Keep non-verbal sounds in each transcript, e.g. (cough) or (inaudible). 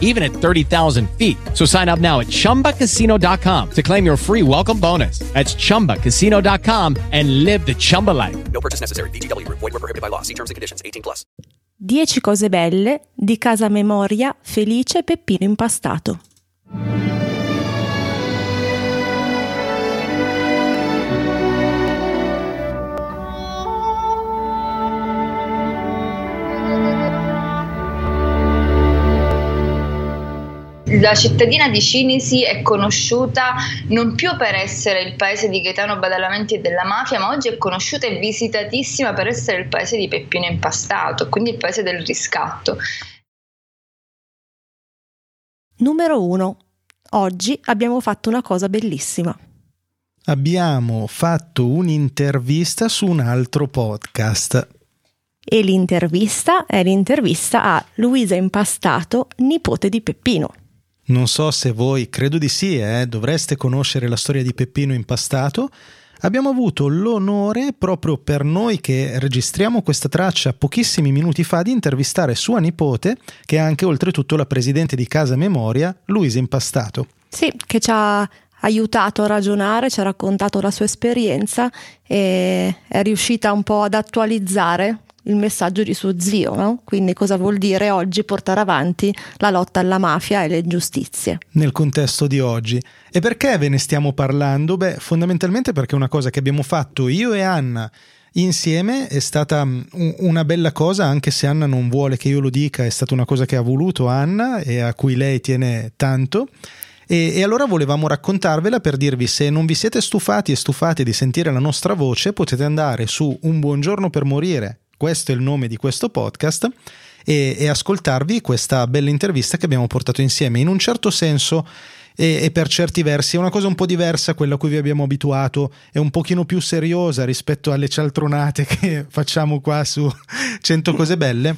even at 30,000 feet. So sign up now at chumbacasino.com to claim your free welcome bonus. That's chumbacasino.com and live the Chumba life. No purchase necessary. VGW Group. Void were prohibited by law. See terms and conditions. 18 plus. 10 cose belle di Casa Memoria Felice Peppino Impastato. La cittadina di Cinisi è conosciuta non più per essere il paese di Gaetano Badalamenti e della mafia, ma oggi è conosciuta e visitatissima per essere il paese di Peppino Impastato, quindi il paese del riscatto. Numero 1. Oggi abbiamo fatto una cosa bellissima. Abbiamo fatto un'intervista su un altro podcast. E l'intervista è l'intervista a Luisa Impastato, nipote di Peppino. Non so se voi, credo di sì, eh, dovreste conoscere la storia di Peppino Impastato. Abbiamo avuto l'onore, proprio per noi che registriamo questa traccia pochissimi minuti fa, di intervistare sua nipote, che è anche oltretutto la presidente di Casa Memoria, Luisa Impastato. Sì, che ci ha aiutato a ragionare, ci ha raccontato la sua esperienza e è riuscita un po' ad attualizzare il messaggio di suo zio, no? quindi cosa vuol dire oggi portare avanti la lotta alla mafia e le ingiustizie. Nel contesto di oggi. E perché ve ne stiamo parlando? Beh, fondamentalmente perché una cosa che abbiamo fatto io e Anna insieme è stata mm, una bella cosa, anche se Anna non vuole che io lo dica, è stata una cosa che ha voluto Anna e a cui lei tiene tanto. E, e, allora volevamo raccontarvela per dirvi se non vi siete stufati e stufati di sentire la nostra voce, potete andare su Un buongiorno per morire questo è il nome di questo podcast, e, e ascoltarvi questa bella intervista che abbiamo portato insieme. In un certo senso e, per certi versi è una cosa un po' diversa a quella a cui vi abbiamo abituato, è un pochino più seriosa rispetto alle cialtronate (laughs) che facciamo qua su 100 cose belle.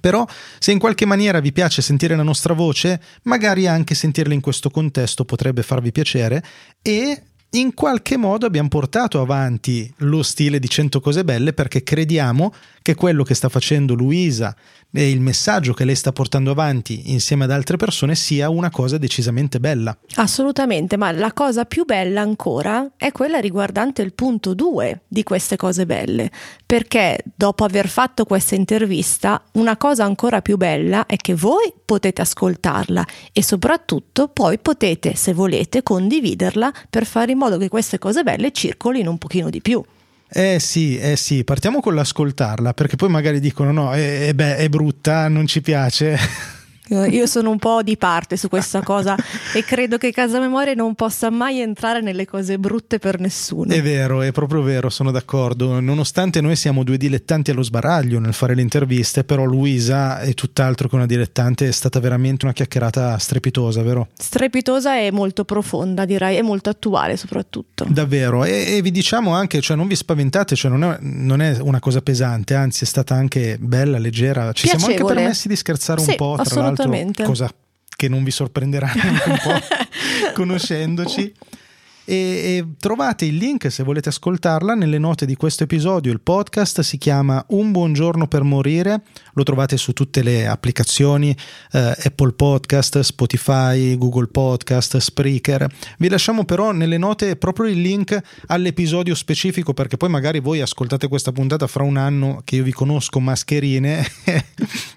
Però se in qualche maniera vi piace sentire la nostra voce, magari anche sentirla in questo contesto potrebbe farvi piacere e in qualche modo abbiamo portato avanti lo stile di 100 cose belle perché crediamo che quello che sta facendo Luisa e il messaggio che lei sta portando avanti insieme ad altre persone sia una cosa decisamente bella. Assolutamente, ma la cosa più bella ancora è quella riguardante il punto 2 di queste cose belle, perché dopo aver fatto questa intervista, una cosa ancora più bella è che voi potete ascoltarla e soprattutto poi potete, se volete, condividerla per fare in modo che queste cose belle circolino un pochino di più. Eh sì, eh sì, partiamo con l'ascoltarla, perché poi magari dicono no, è, è, beh, è brutta, non ci piace. (laughs) Io sono un po' di parte su questa cosa e credo che Casa Memoria non possa mai entrare nelle cose brutte per nessuno. È vero, è proprio vero, sono d'accordo. Nonostante noi siamo due dilettanti allo sbaraglio nel fare le interviste, però Luisa è tutt'altro che una dilettante, è stata veramente una chiacchierata strepitosa, vero? Strepitosa e molto profonda, direi, e molto attuale soprattutto. Davvero, e, e vi diciamo anche, cioè non vi spaventate, cioè non è, non è, una cosa pesante, anzi è stata anche bella, leggera. Ci Piacevole. siamo anche permessi di scherzare sì, un po', tra l'altro assolutamente. cosa che non vi sorprenderà (laughs) neanche un po' conoscendoci. E, e trovate il link se volete ascoltarla nelle note di questo episodio. Il podcast si chiama Un buongiorno per morire, lo trovate su tutte le applicazioni eh, Apple Podcast, Spotify, Google Podcast, Spreaker. Vi lasciamo però nelle note proprio il link all'episodio specifico perché poi magari voi ascoltate questa puntata fra un anno che io vi conosco mascherine (laughs)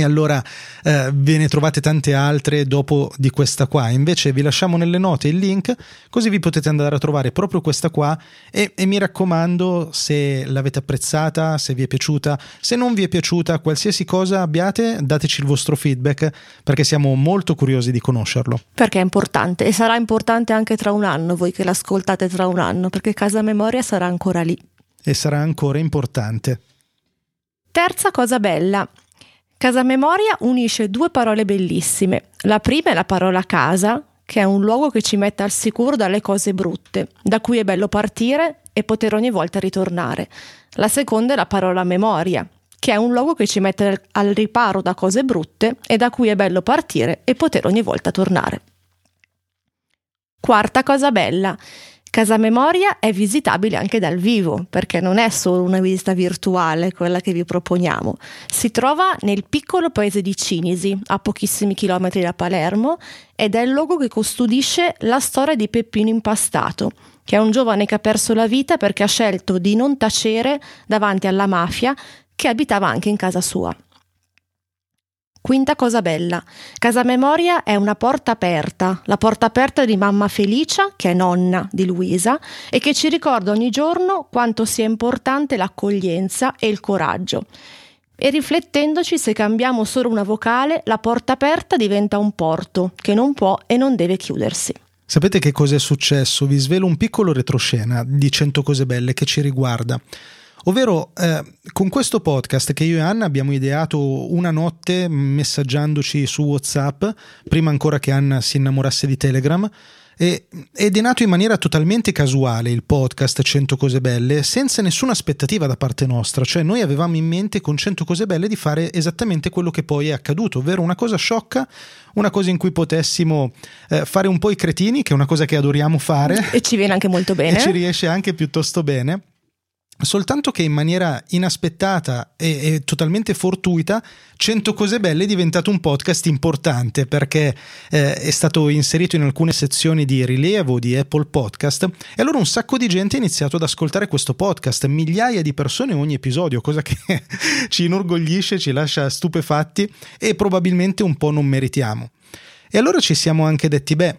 e allora eh, ve ne trovate tante altre dopo di questa qua. Invece vi lasciamo nelle note il link, così vi potete andare a trovare proprio questa qua. E, e, mi raccomando, se l'avete apprezzata, se vi è piaciuta, se non vi è piaciuta, qualsiasi cosa abbiate, dateci il vostro feedback perché siamo molto curiosi di conoscerlo. Perché è importante e sarà importante anche tra un anno, voi che l'ascoltate tra un anno, perché Casa Memoria sarà ancora lì. E sarà ancora importante. Terza cosa bella, Casa Memoria unisce due parole bellissime. La prima è la parola casa, che è un luogo che ci mette al sicuro dalle cose brutte, da cui è bello partire e poter ogni volta ritornare. La seconda è la parola memoria, che è un luogo che ci mette al riparo da cose brutte e da cui è bello partire e poter ogni volta tornare. Quarta cosa bella. Casa Memoria è visitabile anche dal vivo, perché non è solo una visita virtuale quella che vi proponiamo. Si trova nel piccolo paese di Cinisi, a pochissimi chilometri da Palermo, ed è il luogo che custodisce la storia di Peppino Impastato, che è un giovane che ha perso la vita perché ha scelto di non tacere davanti alla mafia che abitava anche in casa sua. Quinta cosa bella. Casa Memoria è una porta aperta, la porta aperta di mamma Felicia, che è nonna di Luisa, e che ci ricorda ogni giorno quanto sia importante l'accoglienza e il coraggio. E riflettendoci, se cambiamo solo una vocale, la porta aperta diventa un porto che non può e non deve chiudersi. Sapete che cosa è successo? Vi svelo un piccolo retroscena di 100 cose belle che ci riguarda. Ovvero, eh, con questo podcast che io e Anna abbiamo ideato una notte messaggiandoci su WhatsApp, prima ancora che Anna si innamorasse di Telegram, e, ed è nato in maniera totalmente casuale il podcast 100 cose belle, senza nessuna aspettativa da parte nostra, cioè noi avevamo in mente con 100 cose belle di fare esattamente quello che poi è accaduto, ovvero una cosa sciocca, una cosa in cui potessimo eh, fare un po' i cretini, che è una cosa che adoriamo fare. E ci viene anche molto bene. E ci riesce anche piuttosto bene. Soltanto che in maniera inaspettata e, e, totalmente fortuita, 100 cose belle è diventato un podcast importante perché eh, è stato inserito in alcune sezioni di rilievo di Apple Podcast e allora un sacco di gente ha iniziato ad ascoltare questo podcast, migliaia di persone ogni episodio, cosa che (laughs) ci inorgoglisce, ci lascia stupefatti e probabilmente un po' non meritiamo. E allora ci siamo anche detti, beh,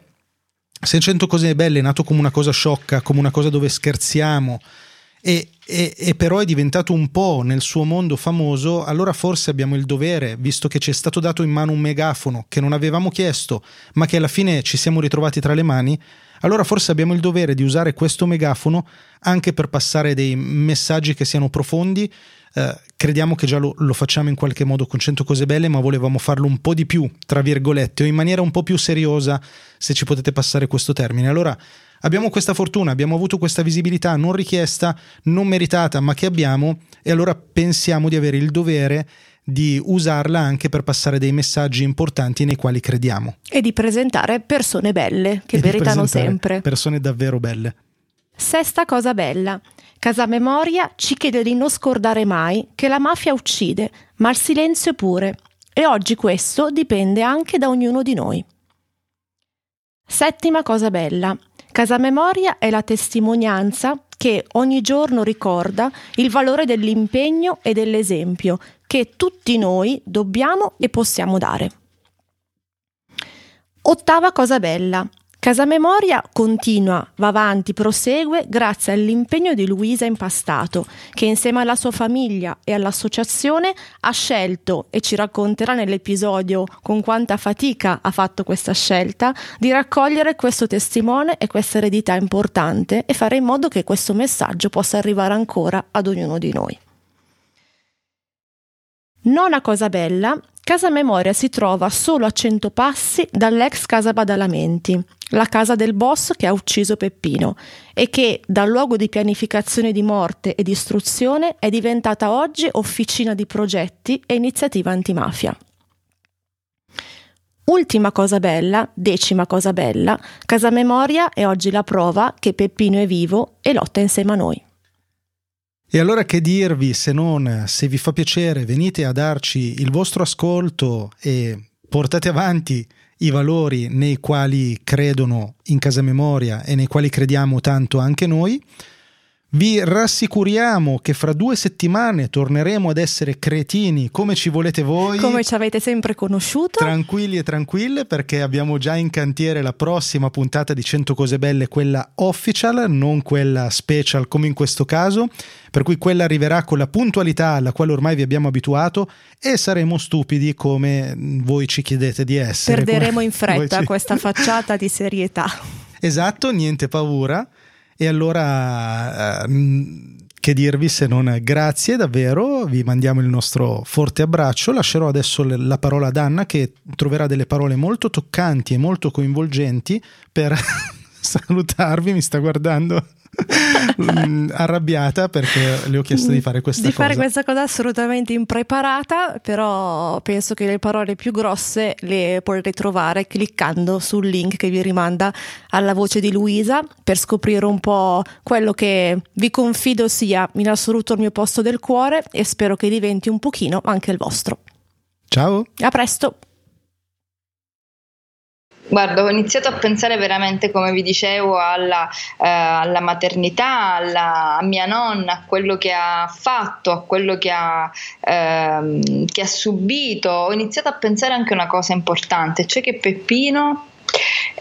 se 100 cose belle è nato come una cosa sciocca, come una cosa dove scherziamo, e, e, e, però è diventato un po' nel suo mondo famoso, allora forse abbiamo il dovere, visto che ci è stato dato in mano un megafono che non avevamo chiesto, ma che alla fine ci siamo ritrovati tra le mani, allora forse abbiamo il dovere di usare questo megafono anche per passare dei messaggi che siano profondi. Eh, crediamo che già lo, lo, facciamo in qualche modo con 100 cose belle, ma volevamo farlo un po' di più, tra virgolette, o in maniera un po' più seriosa, se ci potete passare questo termine. Allora abbiamo questa fortuna, abbiamo avuto questa visibilità non richiesta, non meritata, ma che abbiamo e allora pensiamo di avere il dovere di usarla anche per passare dei messaggi importanti nei quali crediamo. E di presentare persone belle, che e meritano sempre. Persone davvero belle. Sesta cosa bella. Casa Memoria ci chiede di non scordare mai che la mafia uccide, ma il silenzio pure. E oggi questo dipende anche da ognuno di noi. Settima cosa bella. Casa Memoria è la testimonianza che ogni giorno ricorda il valore dell'impegno e dell'esempio che tutti noi dobbiamo e possiamo dare. Ottava cosa bella. Casa Memoria continua, va avanti, prosegue grazie all'impegno di Luisa Impastato, che insieme alla sua famiglia e all'associazione ha scelto, e ci racconterà nell'episodio con quanta fatica ha fatto questa scelta, di raccogliere questo testimone e questa eredità importante e fare in modo che questo messaggio possa arrivare ancora ad ognuno di noi. Nona cosa bella, Casa Memoria si trova solo a 100 passi dall'ex Casa Badalamenti, la casa del boss che ha ucciso Peppino e che, dal luogo di pianificazione di morte e di istruzione, è diventata oggi officina di progetti e iniziativa antimafia. Ultima cosa bella, decima cosa bella, Casa Memoria è oggi la prova che Peppino è vivo e lotta insieme a noi. E allora che dirvi se non, se vi fa piacere, venite a darci il vostro ascolto e portate avanti i valori nei quali credono in casa memoria e nei quali crediamo tanto anche noi. Vi rassicuriamo che fra due settimane torneremo ad essere cretini come ci volete voi. Come ci avete sempre conosciuto. Tranquilli e tranquille perché abbiamo già in cantiere la prossima puntata di 100 cose belle, quella official, non quella special come in questo caso. Per cui quella arriverà con la puntualità alla quale ormai vi abbiamo abituato e saremo stupidi come voi ci chiedete di essere. Perderemo in fretta ci... questa facciata di serietà. (laughs) Esatto, niente paura. E allora eh, che dirvi se non grazie davvero, vi mandiamo il nostro forte abbraccio, lascerò adesso la parola ad Anna che troverà delle parole molto toccanti e molto coinvolgenti per (laughs) salutarvi, mi sta guardando. mm, arrabbiata perché le ho chiesto di fare questa di cosa. fare questa cosa assolutamente impreparata, però penso che le parole più grosse le potrete trovare cliccando sul link che vi rimanda alla voce di Luisa per scoprire un po' quello che vi confido sia in assoluto il mio posto del cuore e spero che diventi un pochino anche il vostro. Ciao! A presto! Guarda, ho iniziato a pensare veramente, come vi dicevo, alla, eh, alla maternità, alla, a mia nonna, a quello che ha fatto, a quello che ha, ehm, che ha subito. Ho iniziato a pensare anche a una cosa importante, cioè che Peppino,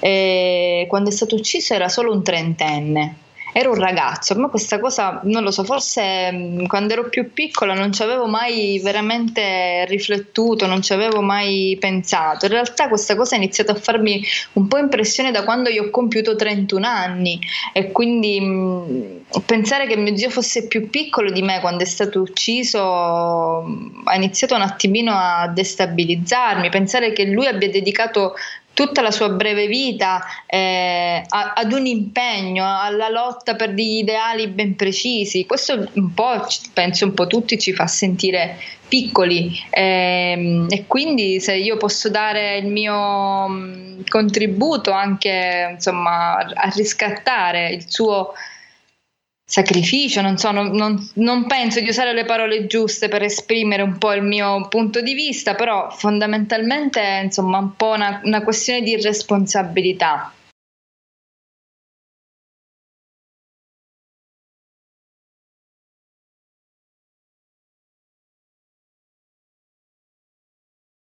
eh, quando è stato ucciso, era solo un trentenne ero un ragazzo, ma questa cosa non lo so, forse mm, quando ero più piccola non ci avevo mai veramente riflettuto, non ci avevo mai pensato. In realtà questa cosa ha iniziato a farmi un po' impressione da quando io ho compiuto 31 anni e quindi mh, mm, pensare che mio zio fosse più piccolo di me quando è stato ucciso mm, ha iniziato un attimino a destabilizzarmi, pensare che lui abbia dedicato tutta la sua breve vita eh, ad un impegno, alla lotta per degli ideali ben precisi. Questo un po', penso un po' tutti, ci fa sentire piccoli eh, e quindi se io posso dare il mio mm, contributo anche insomma, a riscattare il suo sacrificio, non so, non, non, non, penso di usare le parole giuste per esprimere un po' il mio punto di vista, però fondamentalmente è insomma un po' una, una questione di responsabilità.